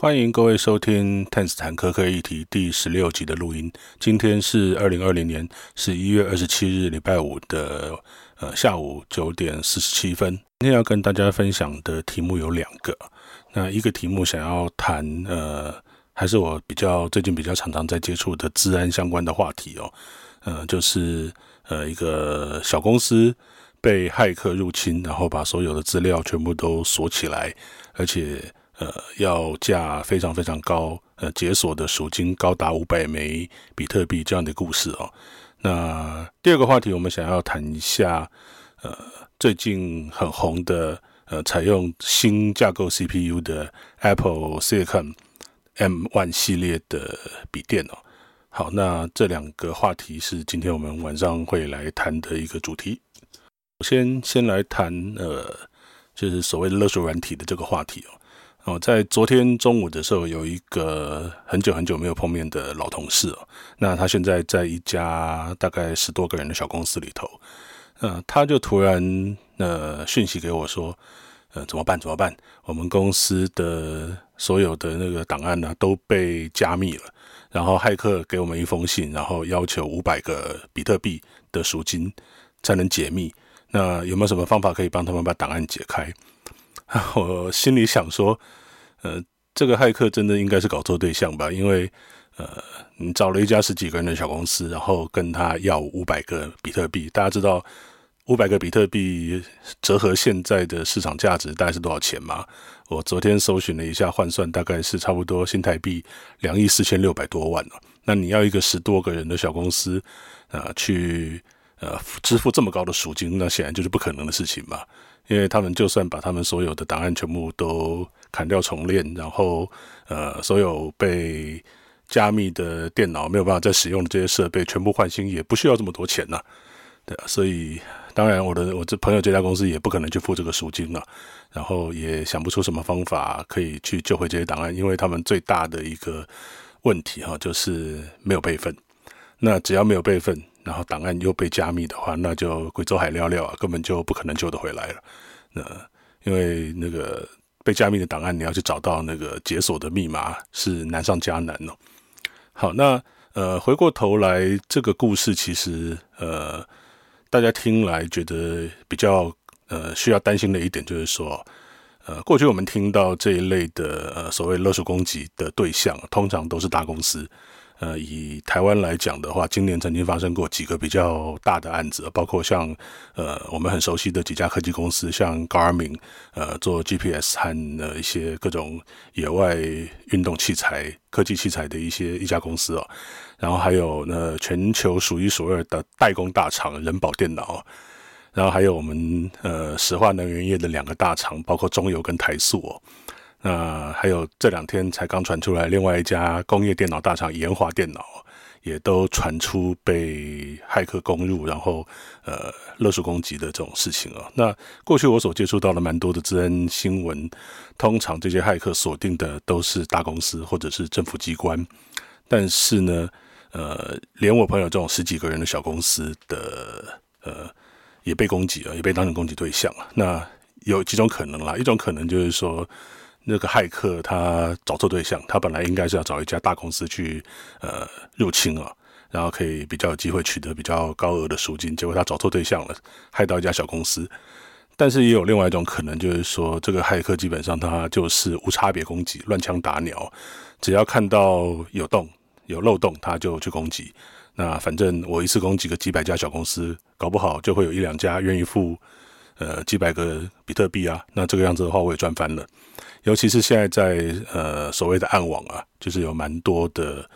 欢迎各位收听《探斯坦科科议题》第十六集的录音。今天是二零二零年十一月二十七日，礼拜五的呃下午九点四十七分。今天要跟大家分享的题目有两个。那一个题目想要谈呃，还是我比较最近比较常常在接触的治安相关的话题哦。呃，就是呃一个小公司被骇客入侵，然后把所有的资料全部都锁起来，而且。呃，要价非常非常高，呃，解锁的赎金高达五百枚比特币这样的故事哦。那第二个话题，我们想要谈一下，呃，最近很红的，呃，采用新架构 CPU 的 Apple Silicon M1 系列的笔电哦。好，那这两个话题是今天我们晚上会来谈的一个主题。我先先来谈，呃，就是所谓的勒索软体的这个话题哦。哦，在昨天中午的时候，有一个很久很久没有碰面的老同事哦，那他现在在一家大概十多个人的小公司里头，呃，他就突然呃讯息给我说，呃，怎么办？怎么办？我们公司的所有的那个档案呢，都被加密了，然后骇客给我们一封信，然后要求五百个比特币的赎金才能解密。那有没有什么方法可以帮他们把档案解开？我心里想说，呃，这个骇客真的应该是搞错对象吧？因为，呃，你找了一家十几个人的小公司，然后跟他要五百个比特币。大家知道五百个比特币折合现在的市场价值大概是多少钱吗？我昨天搜寻了一下，换算大概是差不多新台币两亿四千六百多万。那你要一个十多个人的小公司，呃，去呃支付这么高的赎金，那显然就是不可能的事情嘛。因为他们就算把他们所有的档案全部都砍掉重练，然后呃，所有被加密的电脑没有办法再使用的这些设备全部换新，也不需要这么多钱呐、对啊，所以当然我的我这朋友这家公司也不可能去付这个赎金了、然后也想不出什么方法可以去救回这些档案，因为他们最大的一个问题哈，就是没有备份。那只要没有备份。然后档案又被加密的话，那就贵州海料料啊，根本就不可能救得回来了。那因为那个被加密的档案，你要去找到那个解锁的密码是难上加难哦。好，那呃，回过头来，这个故事其实呃，大家听来觉得比较呃需要担心的一点就是说，呃，过去我们听到这一类的呃所谓勒索攻击的对象，通常都是大公司。呃，以台湾来讲的话，今年曾经发生过几个比较大的案子，包括像呃我们很熟悉的几家科技公司，像 Garmin，呃做 GPS 和呃一些各种野外运动器材、科技器材的一些一家公司哦，然后还有呢全球数一数二的代工大厂人保电脑，然后还有我们呃石化能源业的两个大厂，包括中油跟台塑哦。那还有这两天才刚传出来，另外一家工业电脑大厂延华电脑也都传出被骇客攻入，然后呃勒索攻击的这种事情啊。那过去我所接触到的蛮多的资安新闻，通常这些骇客锁定的都是大公司或者是政府机关，但是呢，呃，连我朋友这种十几个人的小公司的呃也被攻击了，也被当成攻击对象了。那有几种可能啦，一种可能就是说。那个骇客他找错对象，他本来应该是要找一家大公司去呃入侵啊，然后可以比较有机会取得比较高额的赎金，结果他找错对象了，害到一家小公司。但是也有另外一种可能，就是说这个骇客基本上他就是无差别攻击，乱枪打鸟，只要看到有洞有漏洞，他就去攻击。那反正我一次攻击个几百家小公司，搞不好就会有一两家愿意付呃几百个比特币啊。那这个样子的话，我也赚翻了。尤其是现在在呃所谓的暗网啊，就是有蛮多的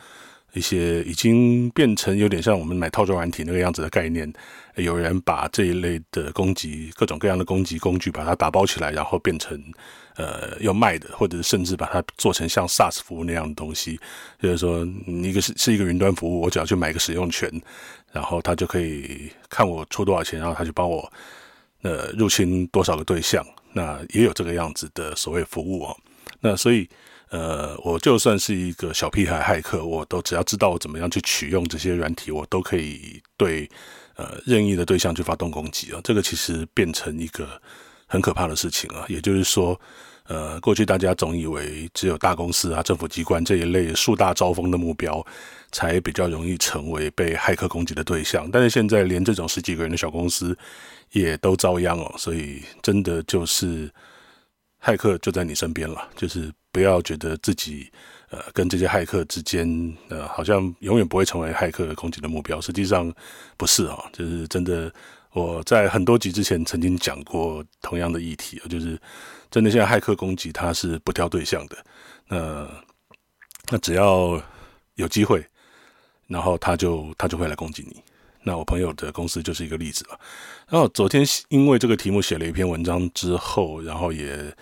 一些已经变成有点像我们买套装软体那个样子的概念，有人把这一类的攻击各种各样的攻击工具把它打包起来，然后变成呃要卖的，或者甚至把它做成像 SaaS 服务那样的东西，就是说你一个是是一个云端服务，我只要去买个使用权，然后他就可以看我出多少钱，然后他就帮我呃入侵多少个对象。那也有这个样子的所谓服务哦，那所以呃，我就算是一个小屁孩骇客，我都只要知道我怎么样去取用这些软体，我都可以对呃任意的对象去发动攻击啊。这个其实变成一个很可怕的事情啊。也就是说，呃，过去大家总以为只有大公司啊、政府机关这一类树大招风的目标，才比较容易成为被骇客攻击的对象。但是现在连这种十几个人的小公司也都遭殃哦，所以真的就是骇客就在你身边了。就是不要觉得自己呃跟这些骇客之间呃好像永远不会成为骇客攻击的目标，实际上不是啊，就是真的。我在很多集之前曾经讲过同样的议题，就是真的现在骇客攻击它是不挑对象的，那那只要有机会，然后他就他就会来攻击你。那我朋友的公司就是一个例子了。然后昨天因为这个题目写了一篇文章之后，然后也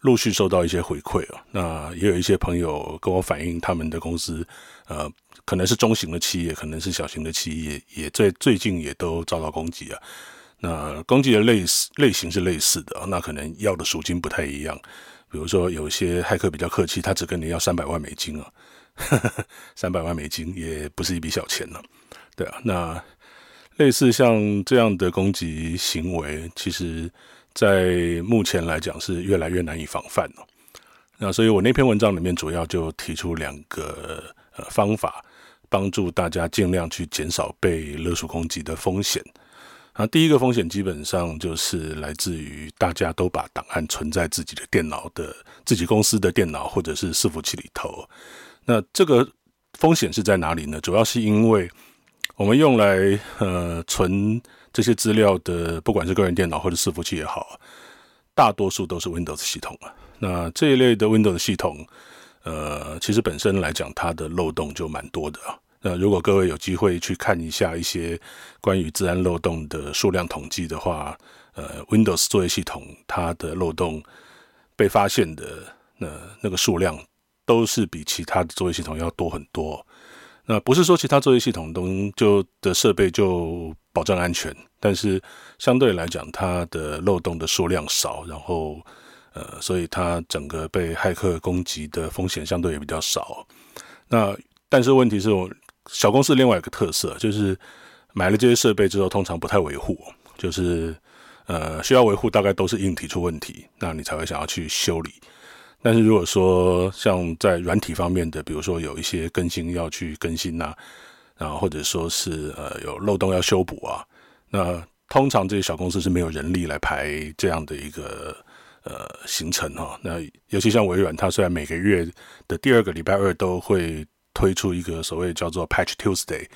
陆续收到一些回馈啊，那也有一些朋友跟我反映他们的公司，呃。可能是中型的企业，可能是小型的企业，也在最近也都遭到攻击啊。那攻击的类似类型是类似的，那可能要的赎金不太一样。比如说，有些骇客比较客气，他只跟你要三百万美金啊，三百万美金也不是一笔小钱呢。对啊，那类似像这样的攻击行为，其实在目前来讲是越来越难以防范了。那所以我那篇文章里面主要就提出两个呃方法。帮助大家尽量去减少被勒索攻击的风险。啊，第一个风险基本上就是来自于大家都把档案存在自己的电脑的自己公司的电脑或者是伺服器里头。那这个风险是在哪里呢？主要是因为我们用来呃存这些资料的，不管是个人电脑或者伺服器也好，大多数都是 Windows 系统啊。那这一类的 Windows 系统，呃，其实本身来讲，它的漏洞就蛮多的啊。那如果各位有机会去看一下一些关于资安漏洞的数量统计的话，呃，Windows 作业系统它的漏洞被发现的那那个数量都是比其他的作业系统要多很多。那不是说其他作业系统中就的设备就保证安全，但是相对来讲，它的漏洞的数量少，然后呃，所以它整个被骇客攻击的风险相对也比较少。那但是问题是。小公司另外一个特色就是买了这些设备之后，通常不太维护，就是呃需要维护，大概都是硬体出问题，那你才会想要去修理。但是如果说像在软体方面的，比如说有一些更新要去更新呐、啊，然后或者说是呃有漏洞要修补啊，那通常这些小公司是没有人力来排这样的一个呃行程哈。那尤其像微软，它虽然每个月的第二个礼拜二都会。推出一个所谓叫做 Patch Tuesday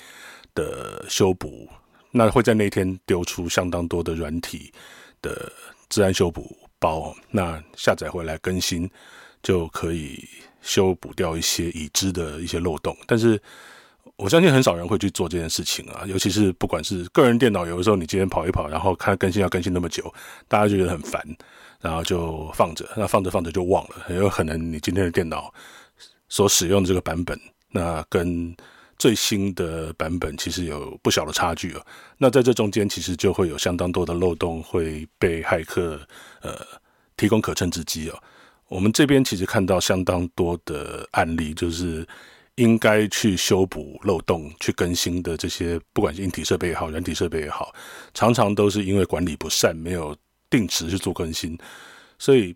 的修补，那会在那天丢出相当多的软体的资安修补包，那下载回来更新就可以修补掉一些已知的一些漏洞。但是我相信很少人会去做这件事情啊，尤其是不管是个人电脑，有的时候你今天跑一跑，然后看更新要更新那么久，大家就觉得很烦，然后就放着，那放着放着就忘了，很有可能你今天的电脑所使用的这个版本。那跟最新的版本其实有不小的差距啊。那在这中间，其实就会有相当多的漏洞会被骇客呃提供可乘之机哦。我们这边其实看到相当多的案例，就是应该去修补漏洞、去更新的这些，不管是硬体设备也好、软体设备也好，常常都是因为管理不善，没有定时去做更新，所以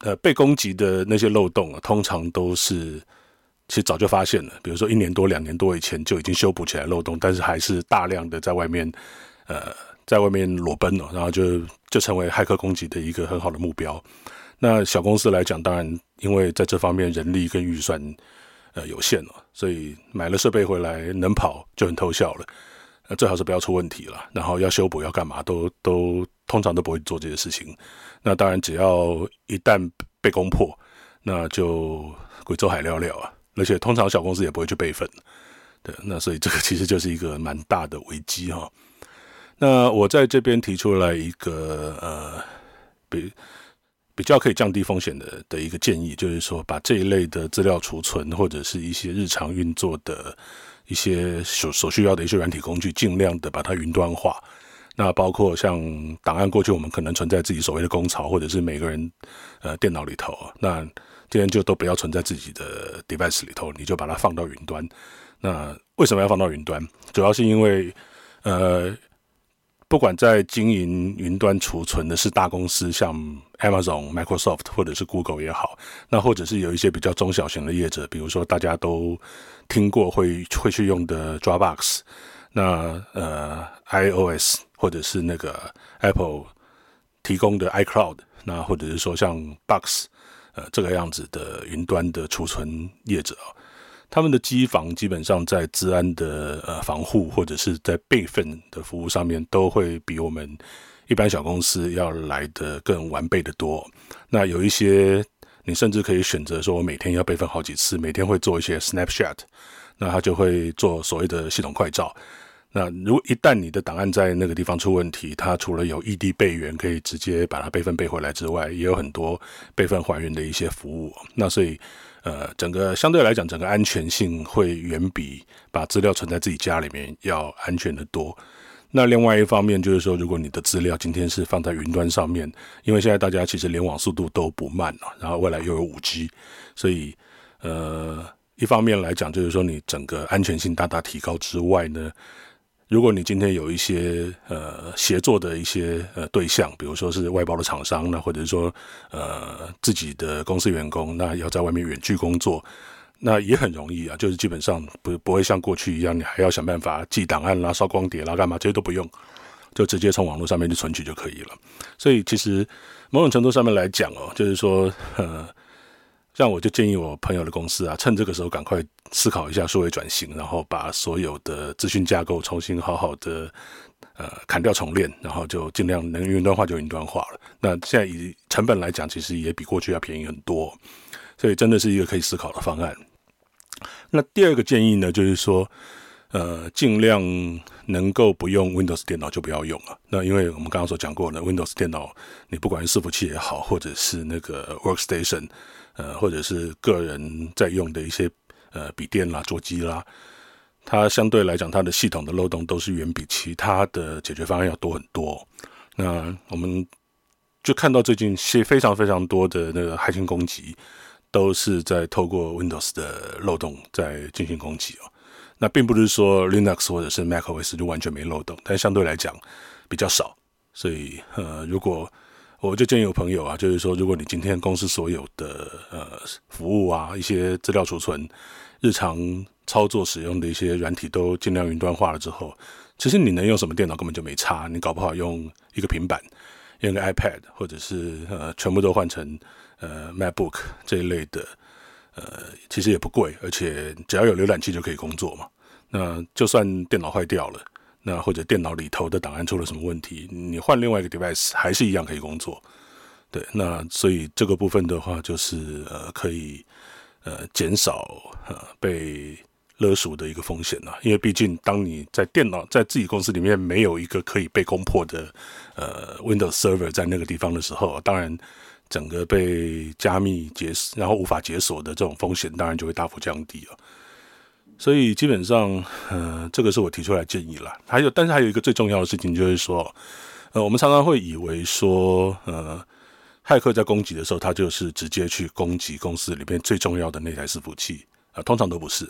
呃被攻击的那些漏洞啊，通常都是。其实早就发现了，比如说一年多、两年多以前就已经修补起来漏洞，但是还是大量的在外面，呃，在外面裸奔了，然后就就成为骇客攻击的一个很好的目标。那小公司来讲，当然因为在这方面人力跟预算呃有限了，所以买了设备回来能跑就很偷笑了。那最好是不要出问题了，然后要修补要干嘛都都通常都不会做这些事情。那当然只要一旦被攻破，那就贵州海聊聊啊。而且通常小公司也不会去备份，对，那所以这个其实就是一个蛮大的危机哈。那我在这边提出来一个呃比比较可以降低风险的的一个建议，就是说把这一类的资料储存或者是一些日常运作的一些所所需要的一些软体工具，尽量的把它云端化。那包括像档案，过去我们可能存在自己所谓的公槽，或者是每个人呃电脑里头，那。今天就都不要存在自己的 device 里头，你就把它放到云端。那为什么要放到云端？主要是因为，呃，不管在经营云端储存的是大公司，像 Amazon、Microsoft 或者是 Google 也好，那或者是有一些比较中小型的业者，比如说大家都听过会会去用的 Dropbox，那呃 iOS 或者是那个 Apple 提供的 iCloud，那或者是说像 Box 呃这个样子的云端的储存业者。他们的机房基本上在治安的呃防护或者是在备份的服务上面，都会比我们一般小公司要来的更完备的多。那有一些你甚至可以选择说，我每天要备份好几次，每天会做一些 snapshot，那他就会做所谓的系统快照。那如果一旦你的档案在那个地方出问题，它除了有异地备援可以直接把它备份备回来之外，也有很多备份还原的一些服务。那所以。呃，整个相对来讲，整个安全性会远比把资料存在自己家里面要安全得多。那另外一方面就是说，如果你的资料今天是放在云端上面，因为现在大家其实联网速度都不慢了，然后未来又有五 G，所以呃，一方面来讲就是说你整个安全性大大提高之外呢。如果你今天有一些呃协作的一些呃对象，比如说是外包的厂商，那或者是说呃自己的公司员工，那要在外面远距工作，那也很容易啊，就是基本上不不会像过去一样，你还要想办法寄档案啦、烧光碟啦、干嘛，这些都不用，就直接从网络上面去存取就可以了。所以其实某种程度上面来讲哦，就是说呃。像我就建议我朋友的公司啊，趁这个时候赶快思考一下数位转型，然后把所有的资讯架构重新好好的呃砍掉重练，然后就尽量能云端化就云端化了。那现在以成本来讲，其实也比过去要便宜很多，所以真的是一个可以思考的方案。那第二个建议呢，就是说呃尽量能够不用 Windows 电脑就不要用了。那因为我们刚刚所讲过的 Windows 电脑，你不管是伺服器也好，或者是那个 Workstation。呃，或者是个人在用的一些呃笔电啦、桌机啦，它相对来讲，它的系统的漏洞都是远比其他的解决方案要多很多。那我们就看到最近些非常非常多的那个骇客攻击，都是在透过 Windows 的漏洞在进行攻击哦。那并不是说 Linux 或者是 macOS 就完全没漏洞，但相对来讲比较少。所以呃，如果我就建议有朋友啊，就是说，如果你今天公司所有的呃服务啊，一些资料储存、日常操作使用的一些软体都尽量云端化了之后，其实你能用什么电脑根本就没差，你搞不好用一个平板、用个 iPad，或者是呃全部都换成呃 MacBook 这一类的，呃其实也不贵，而且只要有浏览器就可以工作嘛。那就算电脑坏掉了。那或者电脑里头的档案出了什么问题，你换另外一个 device 还是一样可以工作。对，那所以这个部分的话，就是呃可以呃减少呃被勒索的一个风险了。因为毕竟当你在电脑在自己公司里面没有一个可以被攻破的呃 Windows Server 在那个地方的时候，当然整个被加密解然后无法解锁的这种风险，当然就会大幅降低了。所以基本上，呃，这个是我提出来建议了。还有，但是还有一个最重要的事情，就是说，呃，我们常常会以为说，呃，骇客在攻击的时候，他就是直接去攻击公司里面最重要的那台伺服器，通常都不是。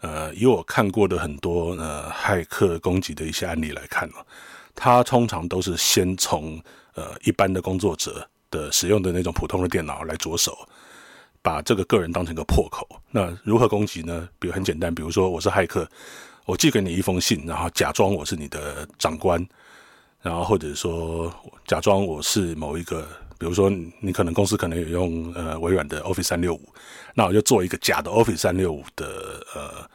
呃，以我看过的很多呃骇客攻击的一些案例来看呢，他通常都是先从呃一般的工作者的使用的那种普通的电脑来着手。把这个个人当成个破口，那如何攻击呢？比如很简单，比如说我是骇客，我寄给你一封信，然后假装我是你的长官，然后或者说假装我是某一个，比如说你可能公司可能有用呃微软的 Office 三六五，那我就做一个假的 Office 三六五的呃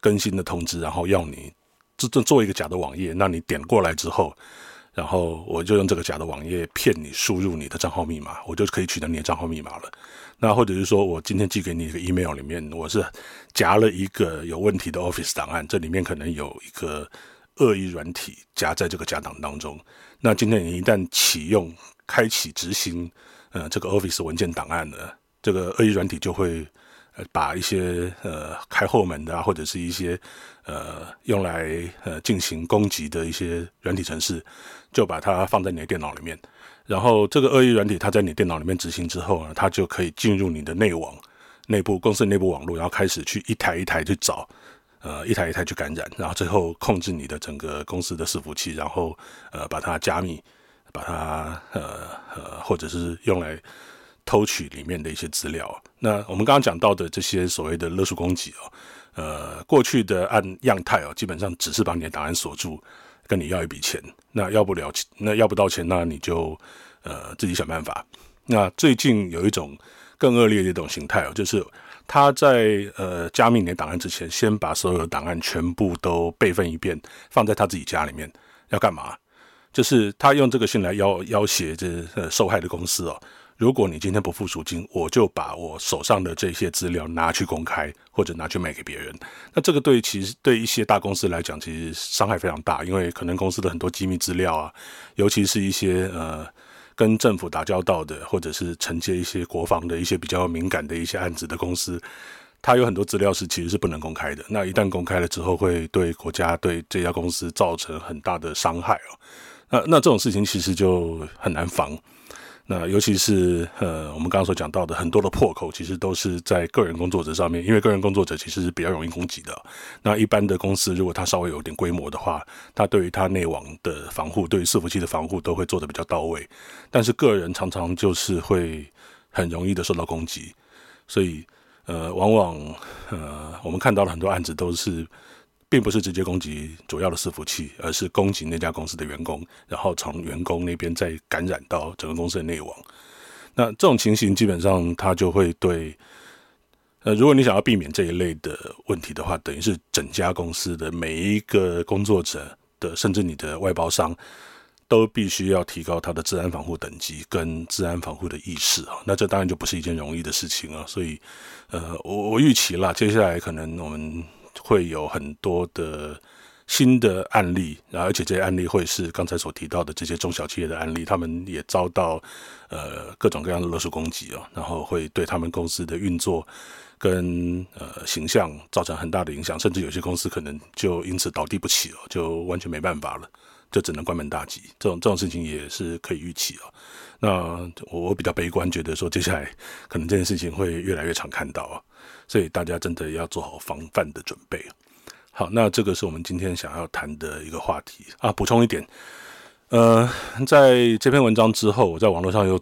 更新的通知，然后要你这这做一个假的网页，那你点过来之后。然后我就用这个假的网页骗你输入你的账号密码，我就可以取得你的账号密码了。那或者是说我今天寄给你一个 email 里面，我是夹了一个有问题的 Office 档案，这里面可能有一个恶意软体夹在这个夹档当中。那今天你一旦启用、开启执行，呃，这个 Office 文件档案呢，这个恶意软体就会。呃，把一些呃开后门的啊，或者是一些呃用来呃进行攻击的一些软体程式，就把它放在你的电脑里面。然后这个恶意软体它在你电脑里面执行之后呢，它就可以进入你的内网、内部公司内部网络，然后开始去一台一台去找呃一台一台去感染，然后最后控制你的整个公司的伺服器，然后呃把它加密，把它呃呃或者是用来偷取里面的一些资料。那我们刚刚讲到的这些所谓的勒索攻击哦，呃过去的按样态哦，基本上只是把你的档案锁住，跟你要一笔钱，那要不了钱，那要不到钱，那你就呃自己想办法。那最近有一种更恶劣的一种形态哦，就是他在呃加密你的档案之前，先把所有的档案全部都备份一遍，放在他自己家里面，要干嘛？就是他用这个信来要要挟这呃受害的公司哦。如果你今天不付赎金，我就把我手上的这些资料拿去公开，或者拿去卖给别人。那这个对其实对一些大公司来讲，其实伤害非常大，因为可能公司的很多机密资料啊，尤其是一些呃。跟政府打交道的，或者是承接一些国防的一些比较敏感的一些案子的公司，它有很多资料是其实是不能公开的。那一旦公开了之后，会对国家对这家公司造成很大的伤害哦。那那这种事情其实就很难防。那尤其是呃，我们刚刚所讲到的很多的破口，其实都是在个人工作者上面，因为个人工作者其实是比较容易攻击的。那一般的公司，如果它稍微有点规模的话，它对于它内网的防护，对于伺服器的防护，都会做得比较到位。但是个人常常就是会很容易的受到攻击，所以呃，往往呃，我们看到了很多案子都是。并不是直接攻击主要的伺服器，而是攻击那家公司的员工，然后从员工那边再感染到整个公司的内网。那这种情形基本上，它就会对，呃，如果你想要避免这一类的问题的话，等于是整家公司的每一个工作者的，甚至你的外包商，都必须要提高他的治安防护等级跟治安防护的意识啊。那这当然就不是一件容易的事情啊。所以，呃，我我预期啦，接下来可能我们。会有很多的新的案例，然后而且这些案例会是刚才所提到的这些中小企业的案例，他们也遭到呃各种各样的勒索攻击哦，然后会对他们公司的运作跟呃形象造成很大的影响，甚至有些公司可能就因此倒地不起哦，就完全没办法了，就只能关门大吉。这种这种事情也是可以预期哦。那我比较悲观，觉得说接下来可能这件事情会越来越常看到啊。所以大家真的要做好防范的准备。好，那这个是我们今天想要谈的一个话题啊。补充一点，呃，在这篇文章之后，我在网络上又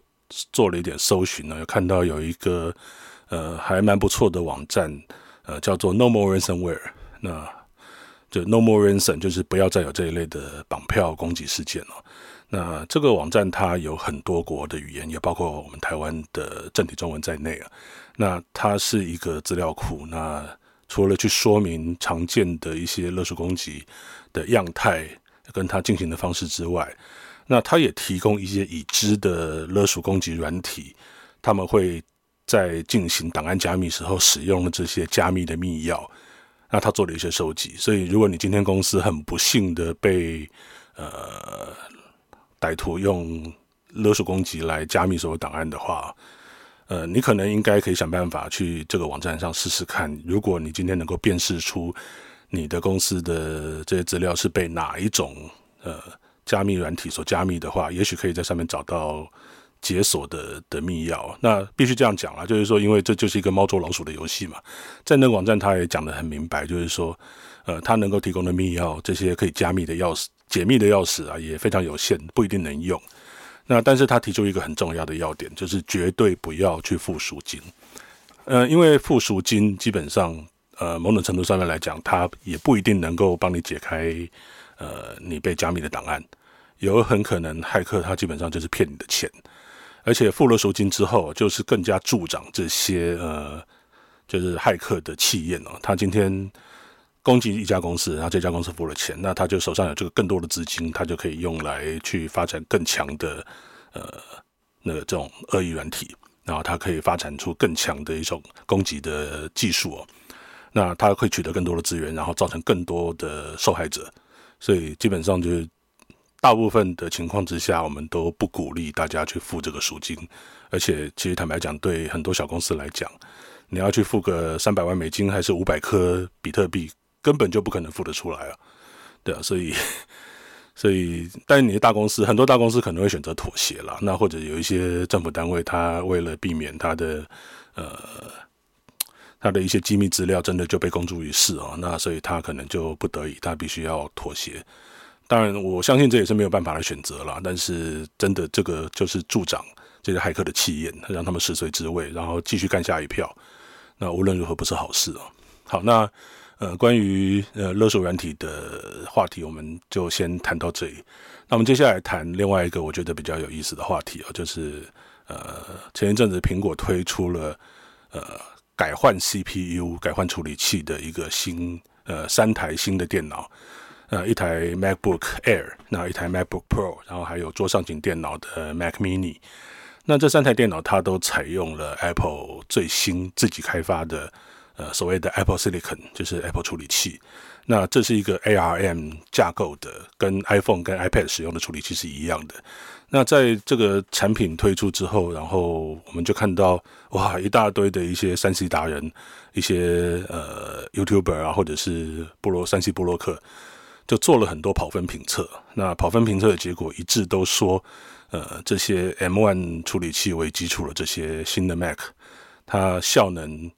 做了一点搜寻呢，有看到有一个呃还蛮不错的网站，呃，叫做 No More Ransomware。那就 No More Ransom，就是不要再有这一类的绑票攻击事件了。那这个网站它有很多国的语言，也包括我们台湾的正体中文在内啊。那它是一个资料库。那除了去说明常见的一些勒索攻击的样态跟它进行的方式之外，那它也提供一些已知的勒索攻击软体，他们会在进行档案加密时候使用的这些加密的密钥。那他做了一些收集。所以，如果你今天公司很不幸的被呃。歹徒用勒索攻击来加密所有档案的话，呃，你可能应该可以想办法去这个网站上试试看。如果你今天能够辨识出你的公司的这些资料是被哪一种呃加密软体所加密的话，也许可以在上面找到解锁的的密钥。那必须这样讲了，就是说，因为这就是一个猫捉老鼠的游戏嘛。在那个网站，他也讲得很明白，就是说，呃，他能够提供的密钥，这些可以加密的钥匙。解密的钥匙啊，也非常有限，不一定能用。那但是他提出一个很重要的要点，就是绝对不要去付赎金。呃，因为付赎金基本上，呃，某种程度上面来讲，它也不一定能够帮你解开呃你被加密的档案。有很可能骇客他基本上就是骗你的钱，而且付了赎金之后，就是更加助长这些呃就是骇客的气焰哦。他今天。攻击一家公司，然后这家公司付了钱，那他就手上有这个更多的资金，他就可以用来去发展更强的呃那个这种恶意软体，然后他可以发展出更强的一种攻击的技术哦。那他会取得更多的资源，然后造成更多的受害者。所以基本上就是大部分的情况之下，我们都不鼓励大家去付这个赎金。而且其实坦白讲，对很多小公司来讲，你要去付个三百万美金还是五百颗比特币，根本就不可能付得出来啊，对啊，所以，所以，但你的大公司，很多大公司可能会选择妥协了。那或者有一些政府单位，他为了避免他的呃他的一些机密资料真的就被公诸于世啊，那所以他可能就不得已，他必须要妥协。当然，我相信这也是没有办法的选择了。但是，真的这个就是助长这些骇客的气焰，让他们食髓知味，然后继续干下一票。那无论如何不是好事啊。好，那呃，关于呃勒索软体的话题，我们就先谈到这里。那我们接下来谈另外一个我觉得比较有意思的话题啊，就是呃前一阵子苹果推出了呃。改换 CPU、改换处理器的一个新呃三台新的电脑，呃一台 MacBook Air，然后一台 MacBook Pro，然后还有桌上型电脑的 Mac Mini。那这三台电脑它都采用了 Apple 最新自己开发的呃所谓的 Apple Silicon，就是 Apple 处理器。那这是一个 ARM 架构的，跟 iPhone 跟 iPad 使用的处理器是一样的。那在这个产品推出之后，然后我们就看到哇，一大堆的一些三 C 达人，一些呃 YouTuber 啊，或者是部落三 C 部落客，就做了很多跑分评测。那跑分评测的结果一致都说，呃，这些 M1 处理器为基础的这些新的 Mac，它效能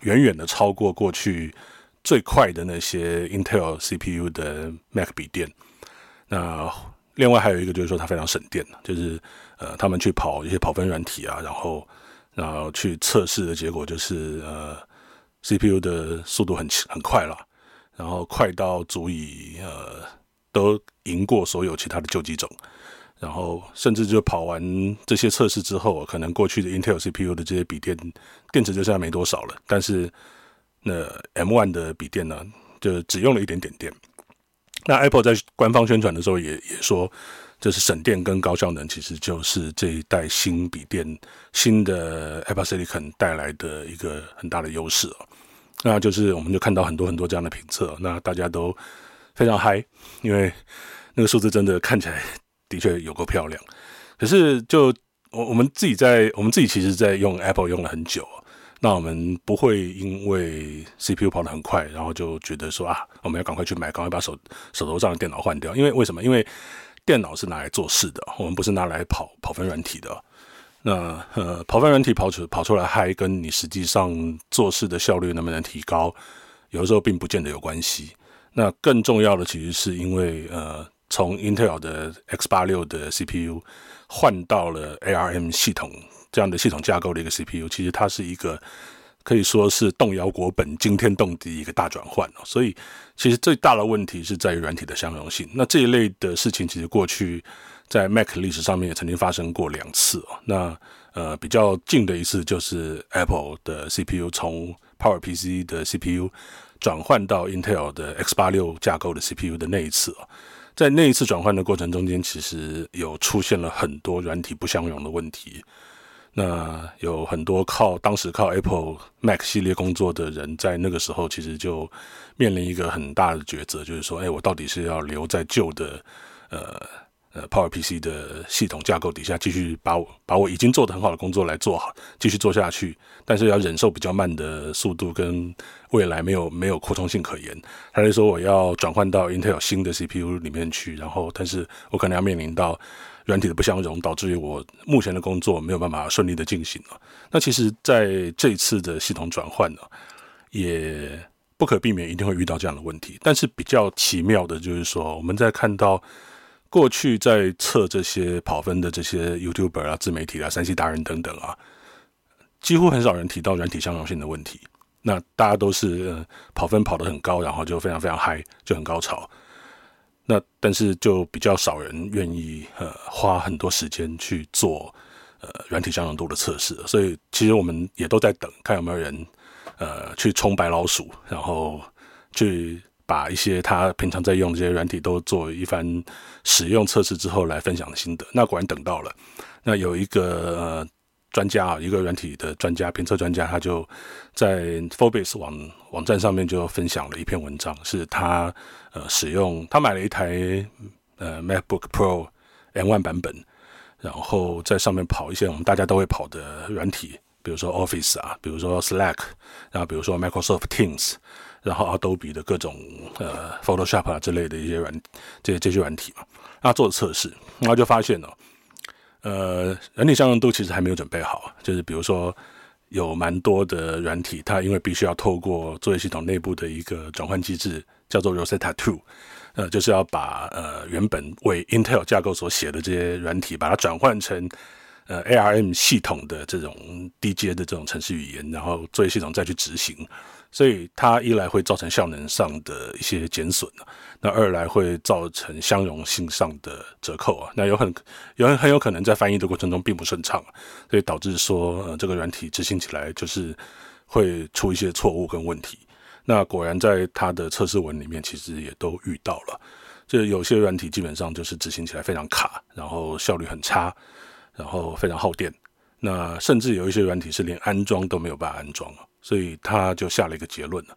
远远的超过过去最快的那些 Intel CPU 的 Mac 笔电。那另外还有一个就是说它非常省电，就是呃他们去跑一些跑分软体啊，然后然后去测试的结果就是呃 CPU 的速度很很快了，然后快到足以呃都赢过所有其他的旧机种，然后甚至就跑完这些测试之后，可能过去的 Intel CPU 的这些笔电电池就剩下没多少了，但是那 M1 的笔电呢，就只用了一点点电。那 Apple 在官方宣传的时候也也说，这是省电跟高效能，其实就是这一代新笔电新的 Apple Silicon 带来的一个很大的优势哦。那就是我们就看到很多很多这样的评测，那大家都非常嗨，因为那个数字真的看起来的确有够漂亮。可是就我我们自己在我们自己其实在用 Apple 用了很久。那我们不会因为 CPU 跑得很快，然后就觉得说啊，我们要赶快去买，赶快把手手头上的电脑换掉。因为为什么？因为电脑是拿来做事的，我们不是拿来跑跑分软体的。那呃，跑分软体跑出跑出来嗨，跟你实际上做事的效率能不能提高，有的时候并不见得有关系。那更重要的其实是因为呃，从 Intel 的 X86 的 CPU 换到了 ARM 系统。这样的系统架构的一个 CPU，其实它是一个可以说是动摇国本、惊天动地一个大转换哦。所以，其实最大的问题是在于软体的相容性。那这一类的事情，其实过去在 Mac 历史上面也曾经发生过两次哦。那呃，比较近的一次就是 Apple 的 CPU 从 PowerPC 的 CPU 转换到 Intel 的 X86 架构的 CPU 的那一次哦。在那一次转换的过程中间，其实有出现了很多软体不相容的问题。那有很多靠当时靠 Apple Mac 系列工作的人，在那个时候其实就面临一个很大的抉择，就是说，哎，我到底是要留在旧的呃呃 PowerPC 的系统架构底下，继续把我把我已经做得很好的工作来做好，继续做下去，但是要忍受比较慢的速度跟未来没有没有扩充性可言，还是说我要转换到 Intel 新的 CPU 里面去，然后但是我可能要面临到。软体的不相容，导致于我目前的工作没有办法顺利的进行了。那其实，在这次的系统转换呢，也不可避免一定会遇到这样的问题。但是比较奇妙的就是说，我们在看到过去在测这些跑分的这些 YouTuber 啊、自媒体啊、三 C 达人等等啊，几乎很少人提到软体相容性的问题。那大家都是、呃、跑分跑得很高，然后就非常非常嗨，就很高潮。那但是就比较少人愿意呃花很多时间去做呃软体相容度的测试，所以其实我们也都在等，看有没有人呃去冲白老鼠，然后去把一些他平常在用这些软体都做一番使用测试之后来分享的心得。那果然等到了，那有一个。呃专家啊，一个软体的专家、评测专家，他就在 Forbes 网网站上面就分享了一篇文章，是他呃使用他买了一台呃 MacBook Pro M1 版本，然后在上面跑一些我们大家都会跑的软体，比如说 Office 啊，比如说 Slack，然后比如说 Microsoft Teams，然后 Adobe 的各种呃 Photoshop 啊之类的一些软这些这些软体嘛，他做了测试，然后就发现了。呃，软体相容度其实还没有准备好，就是比如说有蛮多的软体，它因为必须要透过作业系统内部的一个转换机制，叫做 Rosetta Two，呃，就是要把呃原本为 Intel 架构所写的这些软体，把它转换成呃 ARM 系统的这种低阶的这种程式语言，然后作业系统再去执行。所以它一来会造成效能上的一些减损，那二来会造成相容性上的折扣啊，那有很有很很有可能在翻译的过程中并不顺畅，所以导致说呃这个软体执行起来就是会出一些错误跟问题。那果然在它的测试文里面其实也都遇到了，就有些软体基本上就是执行起来非常卡，然后效率很差，然后非常耗电，那甚至有一些软体是连安装都没有办法安装啊。所以他就下了一个结论了。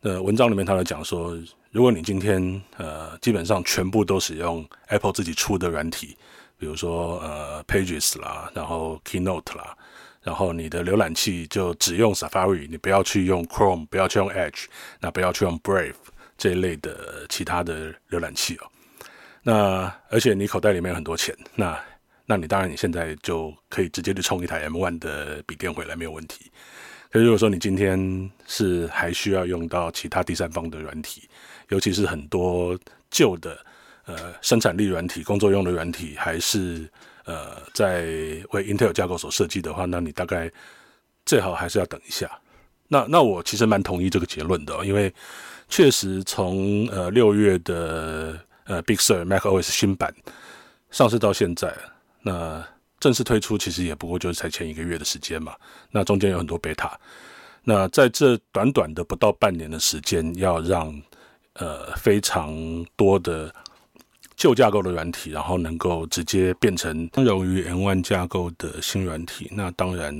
那文章里面他在讲说，如果你今天呃基本上全部都使用 Apple 自己出的软体，比如说呃 Pages 啦，然后 Keynote 啦，然后你的浏览器就只用 Safari，你不要去用 Chrome，不要去用 Edge，那不要去用 Brave 这一类的其他的浏览器哦。那而且你口袋里面有很多钱，那那你当然你现在就可以直接去充一台 M1 的笔电回来没有问题。可是如果说你今天是还需要用到其他第三方的软体，尤其是很多旧的呃生产力软体、工作用的软体，还是呃在为 Intel 架构所设计的话，那你大概最好还是要等一下。那那我其实蛮同意这个结论的，因为确实从呃六月的呃 Big Sur macOS 新版上市到现在，那。正式推出其实也不过就是才前一个月的时间嘛，那中间有很多 beta，那在这短短的不到半年的时间，要让呃非常多的旧架构的软体，然后能够直接变成相容于 M1 架构的新软体，那当然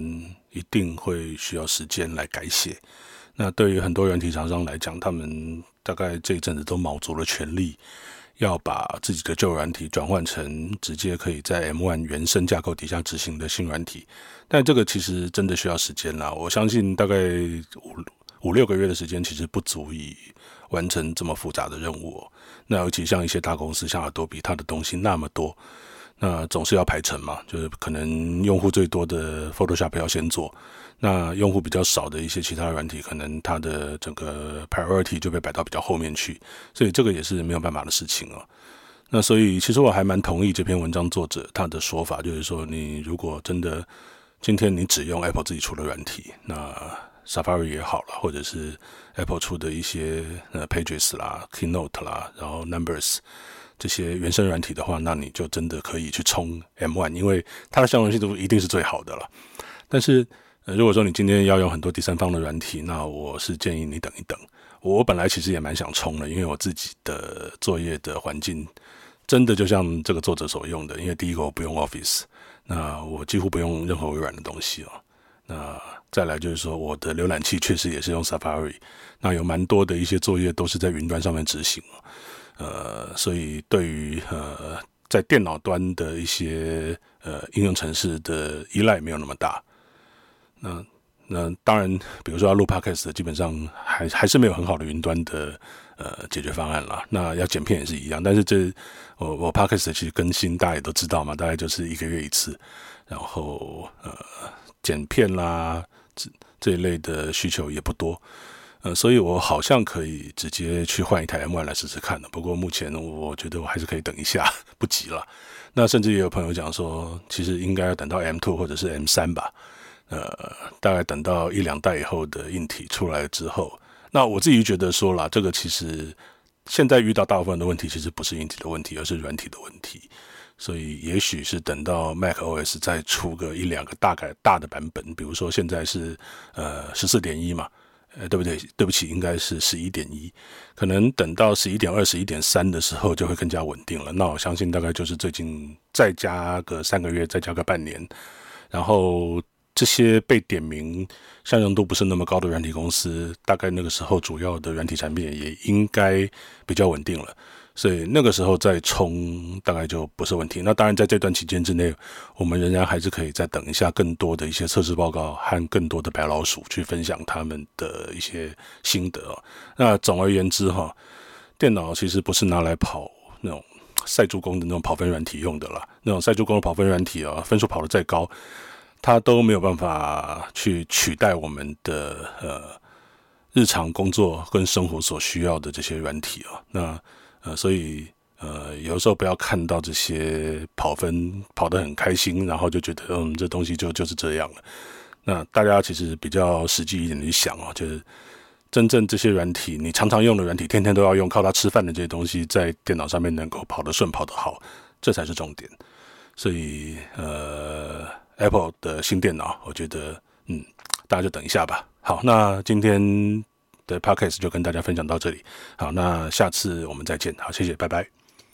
一定会需要时间来改写。那对于很多软体厂商来讲，他们大概这一阵子都卯足了全力。要把自己的旧软体转换成直接可以在 M1 原生架构底下执行的新软体，但这个其实真的需要时间啦。我相信大概五五六个月的时间其实不足以完成这么复杂的任务。那尤其像一些大公司，像 Adobe，它的东西那么多，那总是要排程嘛，就是可能用户最多的 Photoshop 要先做。那用户比较少的一些其他软体，可能它的整个 priority 就被摆到比较后面去，所以这个也是没有办法的事情哦。那所以其实我还蛮同意这篇文章作者他的说法，就是说你如果真的今天你只用 Apple 自己出的软体，那 Safari 也好了，或者是 Apple 出的一些呃 Pages 啦、Keynote 啦，然后 Numbers 这些原生软体的话，那你就真的可以去冲 M1，因为它的相容性都一定是最好的了。但是如果说你今天要用很多第三方的软体，那我是建议你等一等。我本来其实也蛮想冲的，因为我自己的作业的环境真的就像这个作者所用的。因为第一个我不用 Office，那我几乎不用任何微软的东西哦。那再来就是说，我的浏览器确实也是用 Safari，那有蛮多的一些作业都是在云端上面执行。呃，所以对于呃在电脑端的一些呃应用程式的依赖没有那么大。那那当然，比如说要录 Podcast，基本上还还是没有很好的云端的呃解决方案啦。那要剪片也是一样，但是这我我 Podcast 其实更新大家也都知道嘛，大概就是一个月一次，然后呃剪片啦这这一类的需求也不多，呃，所以我好像可以直接去换一台 M1 来试试看的。不过目前我觉得我还是可以等一下，不急了。那甚至也有朋友讲说，其实应该要等到 M2 或者是 M3 吧。呃，大概等到一两代以后的硬体出来之后，那我自己觉得说啦，这个其实现在遇到大部分的问题，其实不是硬体的问题，而是软体的问题。所以也许是等到 macOS 再出个一两个大概大的版本，比如说现在是呃十四点一嘛，呃对不对？对不起，应该是十一点一，可能等到十一点二、十一点三的时候就会更加稳定了。那我相信大概就是最近再加个三个月，再加个半年，然后。这些被点名相容度不是那么高的软体公司，大概那个时候主要的软体产品也应该比较稳定了，所以那个时候再冲大概就不是问题。那当然在这段期间之内，我们仍然还是可以再等一下更多的一些测试报告和更多的白老鼠去分享他们的一些心得。那总而言之哈，电脑其实不是拿来跑那种赛猪工的那种跑分软体用的啦，那种赛猪工的跑分软体啊，分数跑得再高。它都没有办法去取代我们的呃日常工作跟生活所需要的这些软体哦。那呃，所以呃，有时候不要看到这些跑分跑得很开心，然后就觉得嗯，这东西就就是这样了。那大家其实比较实际一点去想哦，就是真正这些软体，你常常用的软体，天天都要用，靠它吃饭的这些东西，在电脑上面能够跑得顺、跑得好，这才是重点。所以呃，Apple 的新电脑，我觉得嗯，大家就等一下吧。好，那今天的 Podcast 就跟大家分享到这里。好，那下次我们再见。好，谢谢，拜拜。